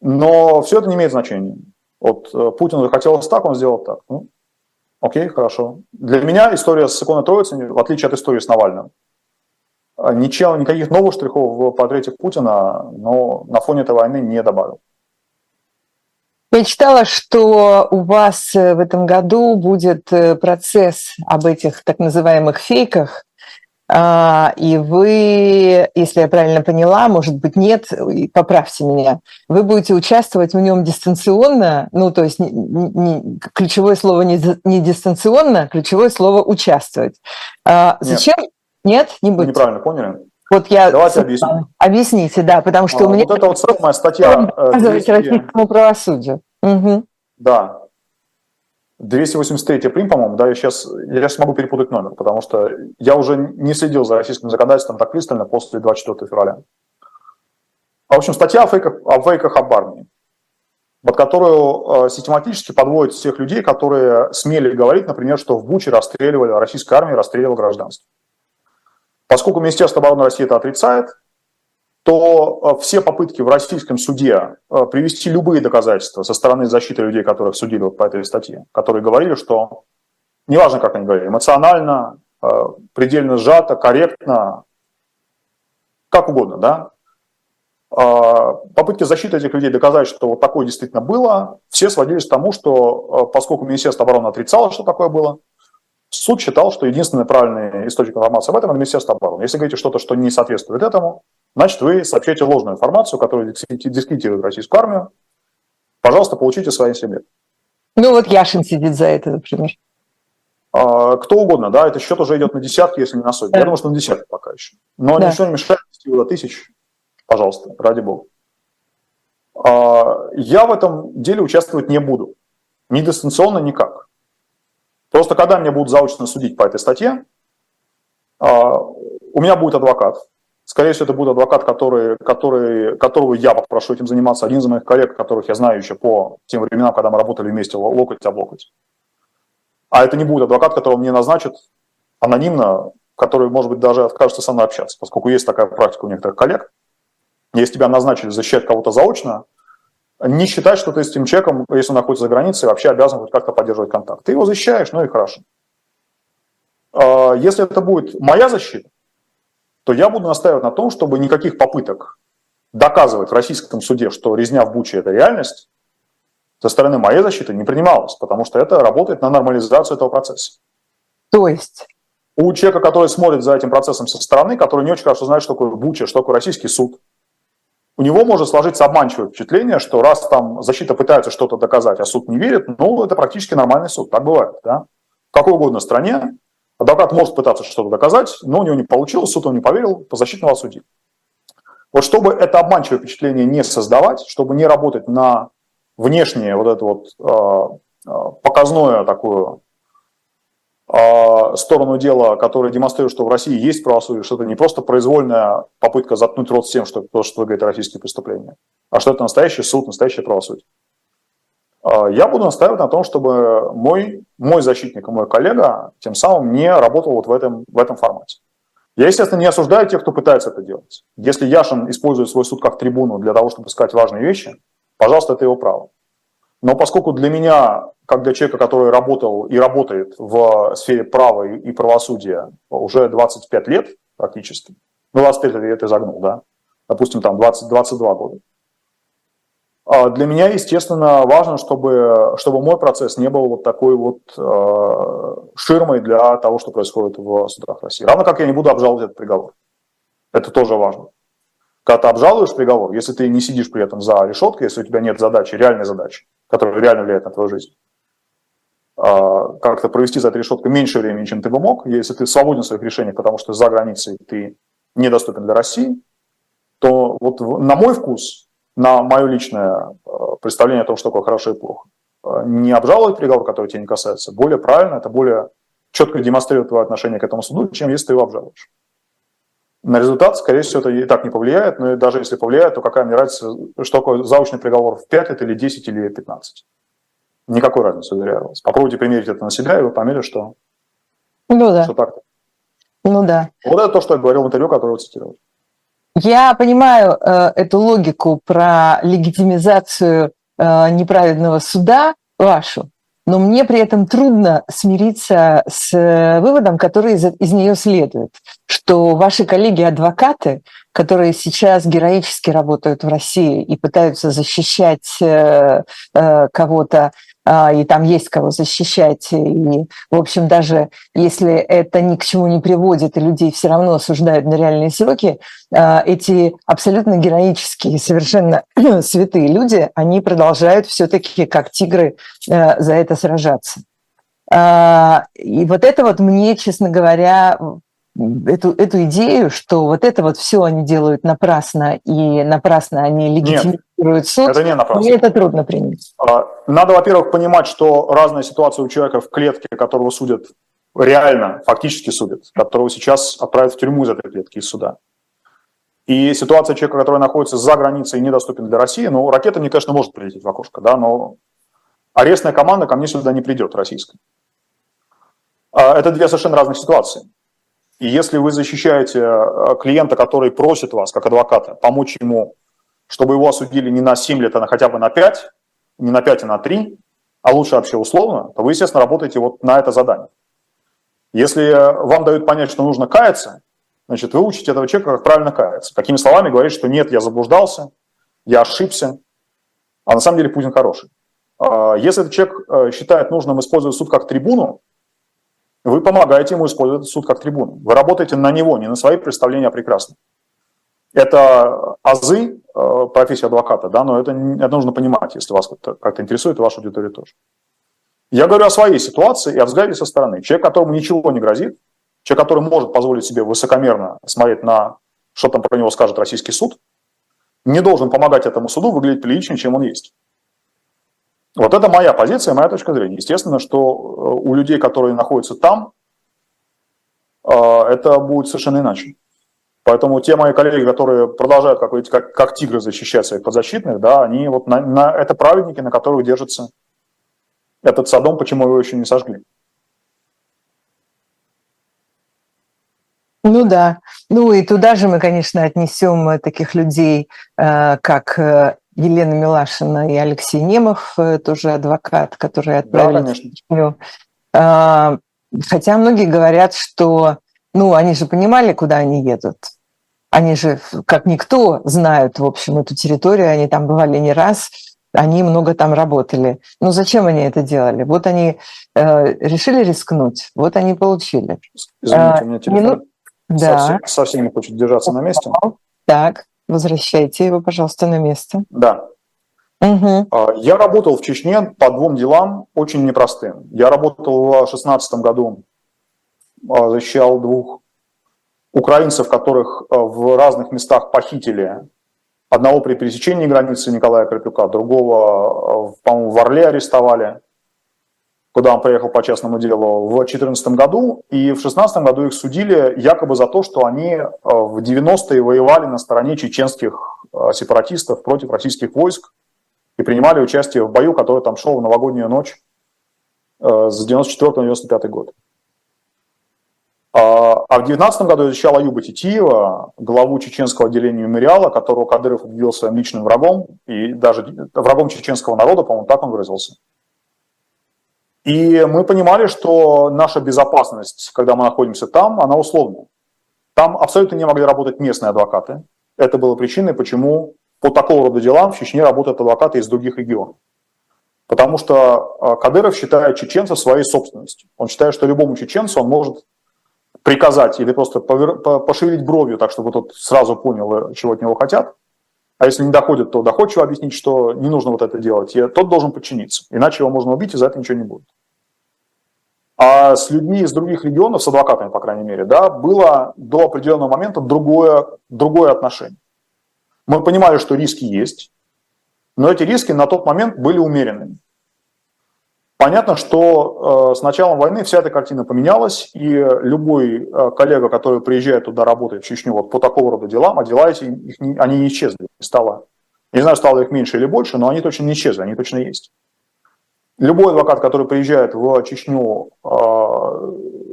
Но все это не имеет значения. Вот э, Путин захотел так, он сделал так. Ну, окей, хорошо. Для меня история с иконой Троицы, в отличие от истории с Навальным, ничего, никаких новых штрихов в портрете Путина, но на фоне этой войны не добавил. Я читала, что у вас э, в этом году будет процесс об этих так называемых фейках, а, и вы, если я правильно поняла, может быть, нет, поправьте меня, вы будете участвовать в нем дистанционно, ну, то есть не, не, ключевое слово не, не дистанционно, ключевое слово участвовать. А, зачем? Нет, не будет. Неправильно поняли. Вот я Давайте объясним. Объясните, да, потому что а, у меня... Вот это вот самая статья... 200... Э, российскому правосудию. Угу. Да, 283 прим, по-моему, да, я сейчас, я сейчас могу перепутать номер, потому что я уже не следил за российским законодательством так пристально после 24 февраля. В общем, статья о фейках, о фейках об армии, под которую э, систематически подводят всех людей, которые смели говорить, например, что в Буче расстреливали, российская армия расстреливала гражданство. Поскольку Министерство обороны России это отрицает, то э, все попытки в российском суде э, привести любые доказательства со стороны защиты людей, которых судили по этой статье, которые говорили, что неважно, как они говорили, эмоционально, э, предельно сжато, корректно, как угодно, да, попытки защиты этих людей доказать, что вот такое действительно было, все сводились к тому, что поскольку Министерство обороны отрицало, что такое было, суд считал, что единственный правильный источник информации об этом – это Министерство обороны. Если говорите что-то, что не соответствует этому, значит, вы сообщаете ложную информацию, которая дискредитирует российскую армию. Пожалуйста, получите свои 7 лет. Ну вот Яшин сидит за это, например. А, кто угодно, да, это счет уже идет на десятки, если не на сотни. Да. Я думаю, что на десятки пока еще. Но да. ничего не мешает вести до тысяч. Пожалуйста, ради бога. А, я в этом деле участвовать не буду. Ни дистанционно, никак. Просто когда меня будут заочно судить по этой статье, а, у меня будет адвокат, Скорее всего, это будет адвокат, который, который, которого я попрошу этим заниматься. Один из моих коллег, которых я знаю еще по тем временам, когда мы работали вместе локоть об локоть. А это не будет адвокат, которого мне назначат анонимно, который, может быть, даже откажется со мной общаться, поскольку есть такая практика у некоторых коллег. Если тебя назначили защищать кого-то заочно, не считать, что ты с этим человеком, если он находится за границей, вообще обязан хоть как-то поддерживать контакт. Ты его защищаешь, ну и хорошо. А, если это будет моя защита, то я буду настаивать на том, чтобы никаких попыток доказывать в российском суде, что резня в Буче – это реальность, со стороны моей защиты не принималось, потому что это работает на нормализацию этого процесса. То есть? У человека, который смотрит за этим процессом со стороны, который не очень хорошо знает, что такое Буча, что такое российский суд, у него может сложиться обманчивое впечатление, что раз там защита пытается что-то доказать, а суд не верит, ну, это практически нормальный суд. Так бывает, да? В какой угодно стране Адвокат может пытаться что-то доказать, но у него не получилось, суд он не поверил, по защитного осудил. Вот чтобы это обманчивое впечатление не создавать, чтобы не работать на внешнее вот это вот э, э, показное такую э, сторону дела, которая демонстрирует, что в России есть правосудие, что это не просто произвольная попытка заткнуть рот всем, что то, что говорит российские преступления, а что это настоящий суд, настоящее правосудие. А, я буду настаивать на том, чтобы мой, мой защитник и мой коллега тем самым не работал вот в этом, в этом формате. Я, естественно, не осуждаю тех, кто пытается это делать. Если Яшин использует свой суд как трибуну для того, чтобы сказать важные вещи, пожалуйста, это его право. Но поскольку для меня, как для человека, который работал и работает в сфере права и правосудия уже 25 лет практически, ну, 25 лет я загнул, да, допустим, там 20, 22 года, а для меня, естественно, важно, чтобы, чтобы мой процесс не был вот такой вот э, ширмой для того, что происходит в судах России. Равно как я не буду обжаловать этот приговор. Это тоже важно. Когда ты обжалуешь приговор, если ты не сидишь при этом за решеткой, если у тебя нет задачи, реальной задачи, которая реально влияет на твою жизнь, э, как-то провести за этой решеткой меньше времени, чем ты бы мог, если ты свободен в своих решениях, потому что за границей ты недоступен для России, то вот на мой вкус на мое личное э, представление о том, что такое хорошо и плохо. Э, не обжаловать приговор, который тебя не касается. Более правильно, это более четко демонстрирует твое отношение к этому суду, чем если ты его обжалуешь. На результат, скорее всего, это и так не повлияет, но даже если повлияет, то какая мне разница, что такое заочный приговор в 5 лет или 10 или 15. Никакой разницы, уверяю вас. Попробуйте примерить это на себя, и вы поймете, что, Ну да, что так. ну да. Вот это то, что я говорил в интервью, которое вы цитировали. Я понимаю э, эту логику про легитимизацию э, неправедного суда вашу, но мне при этом трудно смириться с э, выводом, который из, из нее следует, что ваши коллеги-адвокаты, которые сейчас героически работают в России и пытаются защищать э, э, кого-то, и там есть кого защищать, и, в общем, даже если это ни к чему не приводит, и людей все равно осуждают на реальные сроки, а, эти абсолютно героические, совершенно святые люди, они продолжают все-таки как тигры э, за это сражаться. А, И вот это вот мне, честно говоря, эту, эту идею, что вот это вот все они делают напрасно, и напрасно они легитимируют суд, Это не напрасно. мне это трудно принять. А, Надо, во-первых, понимать, что разная ситуация у человека в клетке, которого судят реально, фактически судят, которого сейчас отправят в тюрьму из этой клетки, из суда. И ситуация человека, который находится за границей и недоступен для России, ну, ракета мне, конечно, может прилететь в окошко, да, но арестная команда ко мне сюда не придет, российская. А, Это две совершенно разных ситуации. И если вы защищаете э, клиента, который просит вас, как адвоката, помочь ему, чтобы его осудили не на 7 лет, а на хотя бы на 5, не на 5, а на 3, а лучше вообще условно, то вы, естественно, работаете вот на это задание. Если вам дают понять, что нужно каяться, значит, вы учите этого человека, как правильно каяться. Какими словами говорить, что нет, я заблуждался, я ошибся, а на самом деле Путин хороший. А Если этот человек э, считает нужным использовать суд как трибуну, вы помогаете ему использовать суд как трибуну. Вы работаете на него, не на свои представления о прекрасном. Это азы э, профессии адвоката, да, но это, это нужно понимать, если вас как-то как-то интересует, и вашу аудиторию тоже. Я говорю о своей ситуации и о взгляде со стороны. Человек, которому ничего не грозит, человек, который может позволить себе высокомерно смотреть на, что там про него скажет российский суд, не должен помогать этому суду выглядеть приличнее, чем он есть. Вот это моя позиция, моя точка зрения. Естественно, что э, у людей, которые находятся там, э, это будет совершенно иначе. Поэтому те мои коллеги, которые продолжают, как, видите, как, как тигры защищать своих подзащитных, да, они вот на, на- это праведники, на которых держится этот Содом, почему его еще не сожгли. Ну да. Ну и туда же мы, конечно, отнесем э, таких людей, как Елена Милашина и Алексей Немов, э, тоже адвокат, который отправили в конечно. А, Хотя многие говорят, что, ну, они же понимали, куда они едут. Они же, как никто, знают, в общем, эту территорию, они там бывали не раз, они много там работали. Ну, зачем они это делали? Вот они э, решили рискнуть, вот они получили. Извините, А, у меня телефон мину- Да. совсем, совсем не хочет держаться на месте. Так, возвращайте его, пожалуйста, на место. Да. А, Я работал в Чечне по двум делам очень непростым. Я работал в 2016 году, а, защищал двух украинцев, которых а, в разных местах похитили. Одного при пересечении границы Николая Карпюка, другого, по-моему, в Орле арестовали, куда он приехал по частному делу в 2014 году. И в 2016 году их судили якобы за то, что они а, в 90-е воевали на стороне чеченских а, сепаратистов против российских войск и принимали участие в бою, который там шел в новогоднюю ночь э, с 94 на 95 год. А а в 19 году защищал Аюба Титиева, главу чеченского отделения мемориала, которого Кадыров объявил своим личным врагом, и даже врагом чеченского народа, по-моему, так он выразился. И мы понимали, что наша безопасность, когда мы находимся там, она условная. Там абсолютно не могли работать местные адвокаты. Это было причиной, почему по такого рода делам в Чечне работают адвокаты из других регионов. Потому что э, Кадыров считает чеченцев своей собственностью. Он считает, что любому чеченцу он может приказать или просто пошевелить бровью, так чтобы тот сразу понял, э, чего от него хотят. А если не доходит, то доходчиво объяснить, что не нужно вот это делать. И тот должен подчиниться. Иначе его можно убить, и за это ничего не будет. А с людьми из других регионов, с адвокатами, по крайней мере, да, было до определенного момента другое, другое отношение. Мы понимали, что риски есть, но эти риски на тот момент были умеренными. Понятно, что э, с началом войны вся эта картина поменялась, и любой э, коллега, который приезжает туда работать в Чечню вот по такого рода делам, а дела эти, их не- они не исчезли. Стало, не знаю, стало их меньше или больше, но они точно не исчезли, они точно есть. любой адвокат, который приезжает в Чечню э,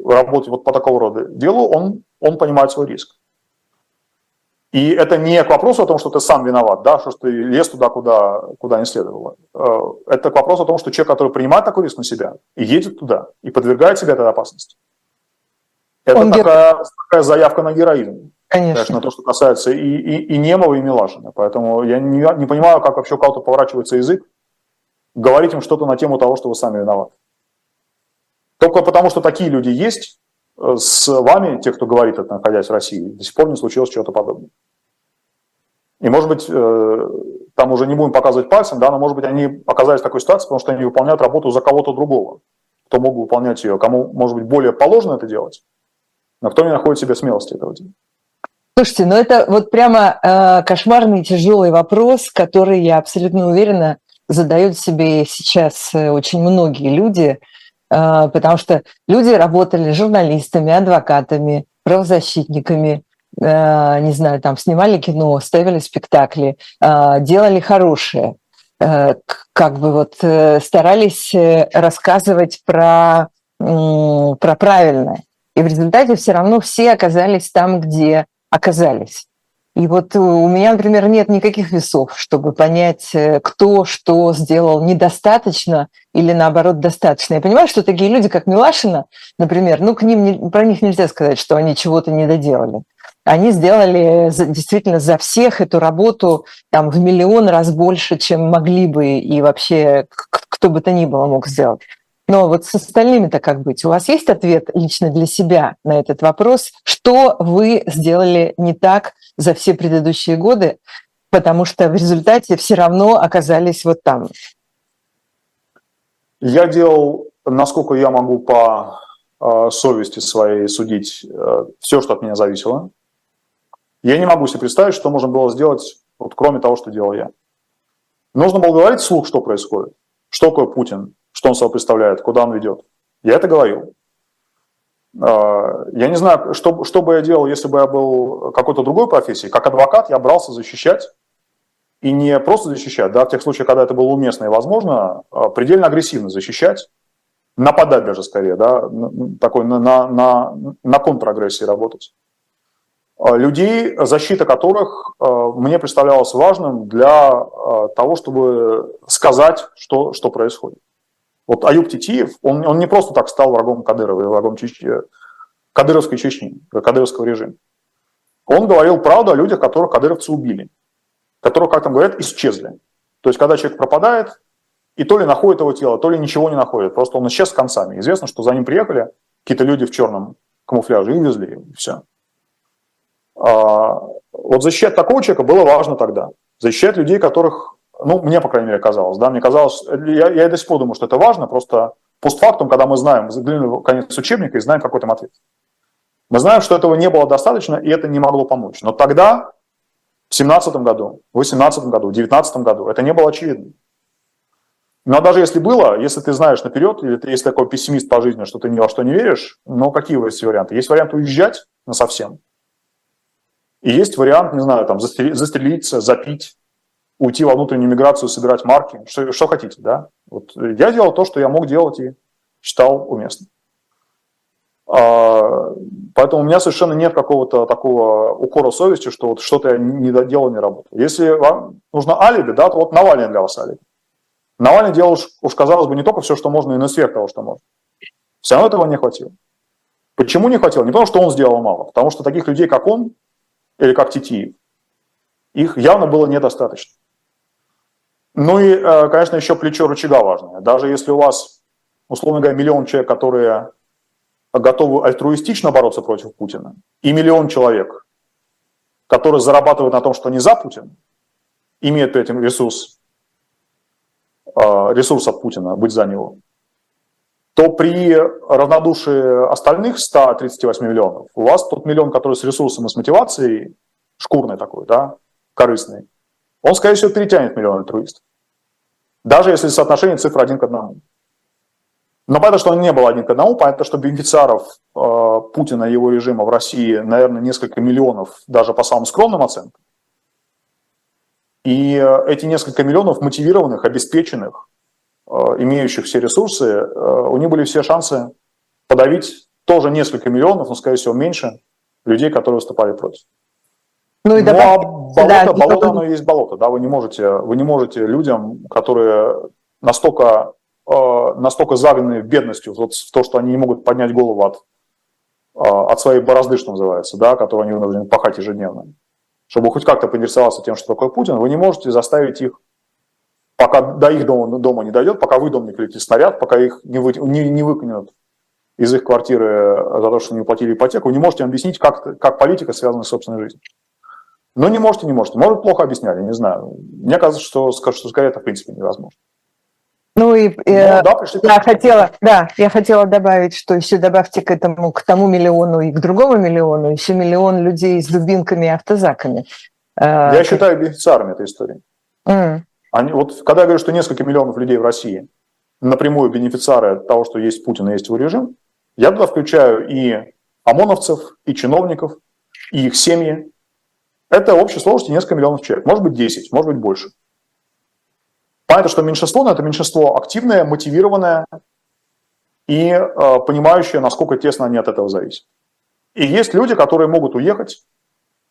работать вот по такого рода делу, он, он понимает свой риск. И это не к вопросу о том, что ты сам виноват, да, что ты лез туда, куда, куда не следовало. Э, это к вопросу о том, что человек, который принимает такой риск на себя и едет туда, и подвергает себя этой опасности, это Он такая, гер... такая заявка на героизм. Конечно. Конечно, на то, что касается и, и, и Немова, и Милашина. Поэтому я не, не понимаю, как вообще у кого-то поворачивается язык, говорить им что-то на тему того, что вы сами виноваты. Только потому, что такие люди есть, с вами, те, кто говорит это, находясь в России, до сих пор не случилось чего-то подобного. И, может быть, э, там уже не будем показывать пальцем, да, но, может быть, они оказались в такой ситуации, потому что они выполняют работу за кого-то другого, кто мог бы выполнять ее, кому, может быть, более положено это делать, но кто не находит себе смелости этого делать. Слушайте, ну это вот прямо э, кошмарный тяжелый вопрос, который, я абсолютно уверена, задают себе сейчас э, очень многие люди, потому что люди работали журналистами, адвокатами, правозащитниками, э, не знаю, там снимали кино, ставили спектакли, э, делали хорошее, как бы вот э, старались э, рассказывать про, про правильное. И в результате все равно все оказались там, где оказались. И вот у меня, например, нет никаких весов, чтобы понять, э, кто что сделал недостаточно или наоборот достаточно. Я понимаю, что такие люди, как Милашина, например, ну, к ним про них нельзя сказать, что они чего-то не доделали. Они сделали действительно за всех эту работу там, в миллион раз больше, чем могли бы и вообще кто бы то ни было мог сделать. Но вот с остальными-то как быть? У вас есть ответ лично для себя на этот вопрос? Что вы сделали не так за все предыдущие годы, потому что в результате все равно оказались вот там? Я делал, насколько я могу по э, совести своей судить, э, все, что от меня зависело. Я не могу себе представить, что можно было сделать, вот, кроме того, что делал я. Нужно было говорить вслух, что происходит. Что такое Путин? Что он собой представляет, куда он ведет. Я это говорил. А, я не знаю, что, что бы я делал, если бы я был какой-то другой профессии. Как адвокат я брался защищать, и не просто защищать, да, в тех случаях, когда это было уместно и возможно, а предельно агрессивно защищать, нападать даже скорее, да, такой на, на, на, на контрагрессии работать. А, людей, защита которых мне представлялась важным для того, чтобы сказать, что, что происходит. Вот Аюб Титиев, он, он не просто так стал врагом Кадырова и врагом Чеч... Кадыровской Чечни, Кадыровского режима. Он говорил правду о людях, которых кадыровцы убили, которых, как там говорят, исчезли. То есть, когда человек пропадает, и то ли находит его тело, то ли ничего не находит, просто он исчез с концами. Известно, что за ним приехали какие-то люди в черном камуфляже и увезли его, и все. А, вот защищать такого человека было важно тогда. Защищать людей, которых ну, мне, по крайней мере, казалось, да, мне казалось, я, я до сих пор думаю, что это важно, просто постфактум, когда мы знаем, заглянули конец учебника и знаем, какой там ответ. Мы знаем, что этого не было достаточно, и это не могло помочь. Но тогда, в 17 году, в 18 году, в 19 году, это не было очевидно. Но даже если было, если ты знаешь наперед, или ты есть такой пессимист по жизни, что ты ни во что не веришь, но какие есть варианты? Есть вариант уезжать на совсем. И есть вариант, не знаю, там, застрелиться, запить, уйти во внутреннюю миграцию, собирать марки, что, что хотите, да. Вот я делал то, что я мог делать и считал уместным. А, поэтому у меня совершенно нет какого-то такого укора совести, что вот что-то я не доделал, не работал. Если вам нужно алиби, да, то вот Навальный для вас алиби. Навальный делал, уж, уж казалось бы, не только все, что можно, и на сверх того, что можно. Все равно этого не хватило. Почему не хватило? Не потому, что он сделал мало, потому что таких людей, как он, или как Титиев, их явно было недостаточно. Ну и, э, конечно, еще плечо рычага важное. Даже если у вас, условно говоря, миллион человек, которые готовы альтруистично бороться против Путина, и миллион человек, которые зарабатывают на том, что они за Путина, имеют при этом ресурс, э, ресурс от Путина, быть за него, то при равнодушии остальных 138 миллионов у вас тот миллион, который с ресурсом и с мотивацией, шкурной такой, да, корыстный, он, скорее всего, перетянет миллион альтруистов. Даже если соотношение цифр один к одному. Но понятно, что он не был один к одному, понятно, что бенефициаров э, Путина и его режима в России, наверное, несколько миллионов, даже по самым скромным оценкам. И э, эти несколько миллионов мотивированных, обеспеченных, имеющих все ресурсы, у них были все шансы подавить тоже несколько миллионов, но, скорее всего, меньше людей, которые выступали против. Ну, и ну, а болото, да, болото, оно и есть болото, да, вы не можете, вы не можете людям, которые настолько, э, настолько загнаны бедностью, вот в то, что они не могут поднять голову от, э, от своей борозды, что называется, да, которую они вынуждены пахать ежедневно, чтобы хоть как-то поинтересоваться тем, что такое Путин, вы не можете заставить их, пока до их дома, дома не дойдет, пока вы дом не прилетит снаряд, пока их не, вы, не, не выкинут из их квартиры за то, что не уплатили ипотеку, вы не можете объяснить, как, как политика связана с собственной жизнью. Но не можете, не можете. Может, плохо объясняли, не знаю. Мне кажется, что, что скорее это в принципе невозможно. Ну и э, ну, да, пришли я хотела, да, я хотела добавить, что еще добавьте к этому, к тому миллиону и к другому миллиону еще миллион людей с дубинками и автозаками. Э, я считаю бенефициарами этой истории. Mm. Они, вот когда я говорю, что несколько миллионов людей в России напрямую бенефициары того, что есть Путин и есть его режим, я туда включаю и ОМОНовцев, и чиновников, и их семьи, это общей сложности несколько миллионов человек. Может быть 10, может быть больше. Понятно, что меньшинство, но это меньшинство активное, мотивированное и э, понимающее, насколько тесно они от этого зависят. И есть люди, которые могут уехать.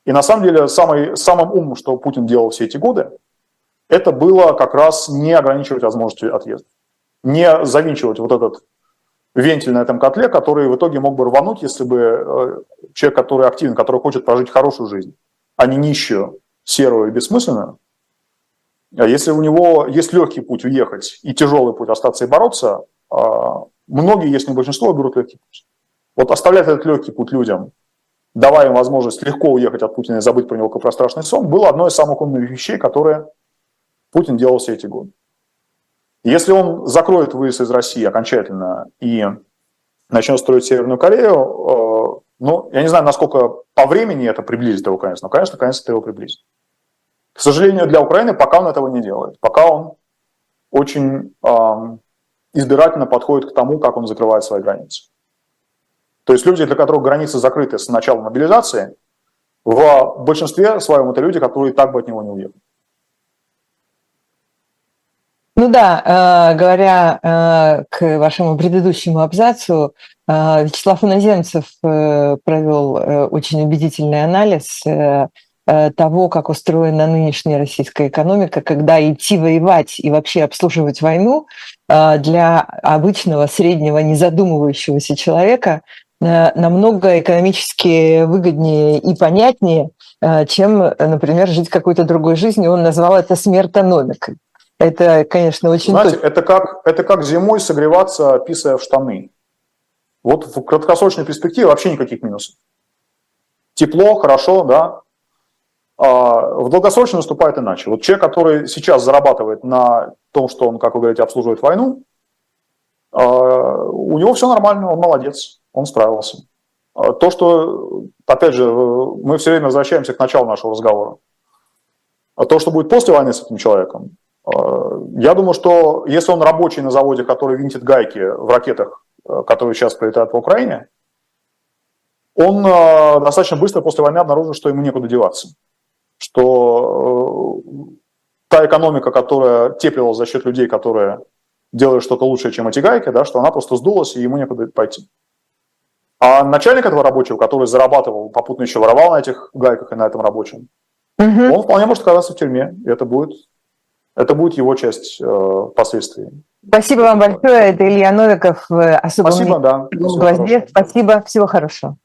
И на самом деле самый, самым умным, что Путин делал все эти годы, это было как раз не ограничивать возможности отъезда. Не завинчивать вот этот вентиль на этом котле, который в итоге мог бы рвануть, если бы э, человек, который активен, который хочет прожить хорошую жизнь, а не нищую, серую и бессмысленную, а если у него есть легкий путь уехать и тяжелый путь остаться и бороться, а, многие, если не большинство, берут легкий путь. Вот оставлять этот легкий путь людям, давая им возможность легко уехать от Путина и забыть про него как про страшный сон, было одной из самых умных вещей, которые Путин делал все эти годы. Если он закроет выезд из России окончательно и начнет строить Северную Корею, ну, я не знаю, насколько по времени это приблизит его конец, но, конечно, конец это его приблизит. К сожалению, для Украины пока он этого не делает. Пока он очень э, избирательно подходит к тому, как он закрывает свои границы. То есть люди, для которых границы закрыты с начала мобилизации, в большинстве своем это люди, которые так бы от него не уехали. Ну да, э, говоря э, к вашему предыдущему абзацу, э, Вячеслав Иноземцев провел очень убедительный анализ того, как устроена нынешняя российская экономика, когда идти воевать и вообще обслуживать войну для обычного среднего незадумывающегося человека намного экономически выгоднее и понятнее, чем, например, жить какой-то другой жизнью. Он назвал это смертономикой. Это, конечно, очень... Знаете, точно. это как, это как зимой согреваться, писая в штаны. Вот в краткосрочной перспективе вообще никаких минусов. Тепло, хорошо, да. А в долгосрочной наступает иначе. Вот человек, который сейчас зарабатывает на том, что он, как вы говорите, обслуживает войну, а, у него все нормально, он молодец, он справился. А то, что, опять же, мы все время возвращаемся к началу нашего разговора. А то, что будет после войны с этим человеком, я думаю, что если он рабочий на заводе, который винтит гайки в ракетах, э, которые сейчас прилетают по Украине, он э, достаточно быстро после войны обнаружил, что ему некуда деваться. Что та экономика, которая теплилась за счет людей, которые делают что-то лучше, чем эти гайки, да, что она просто сдулась, и ему некуда пойти. А начальник этого рабочего, который зарабатывал, попутно еще воровал на этих гайках и на этом рабочем, угу. он вполне может оказаться в тюрьме, и это будет это будет его часть э, последствий. Спасибо вам большое. Это Илья Новиков в особом Спасибо, да. Спасибо, всего хорошего.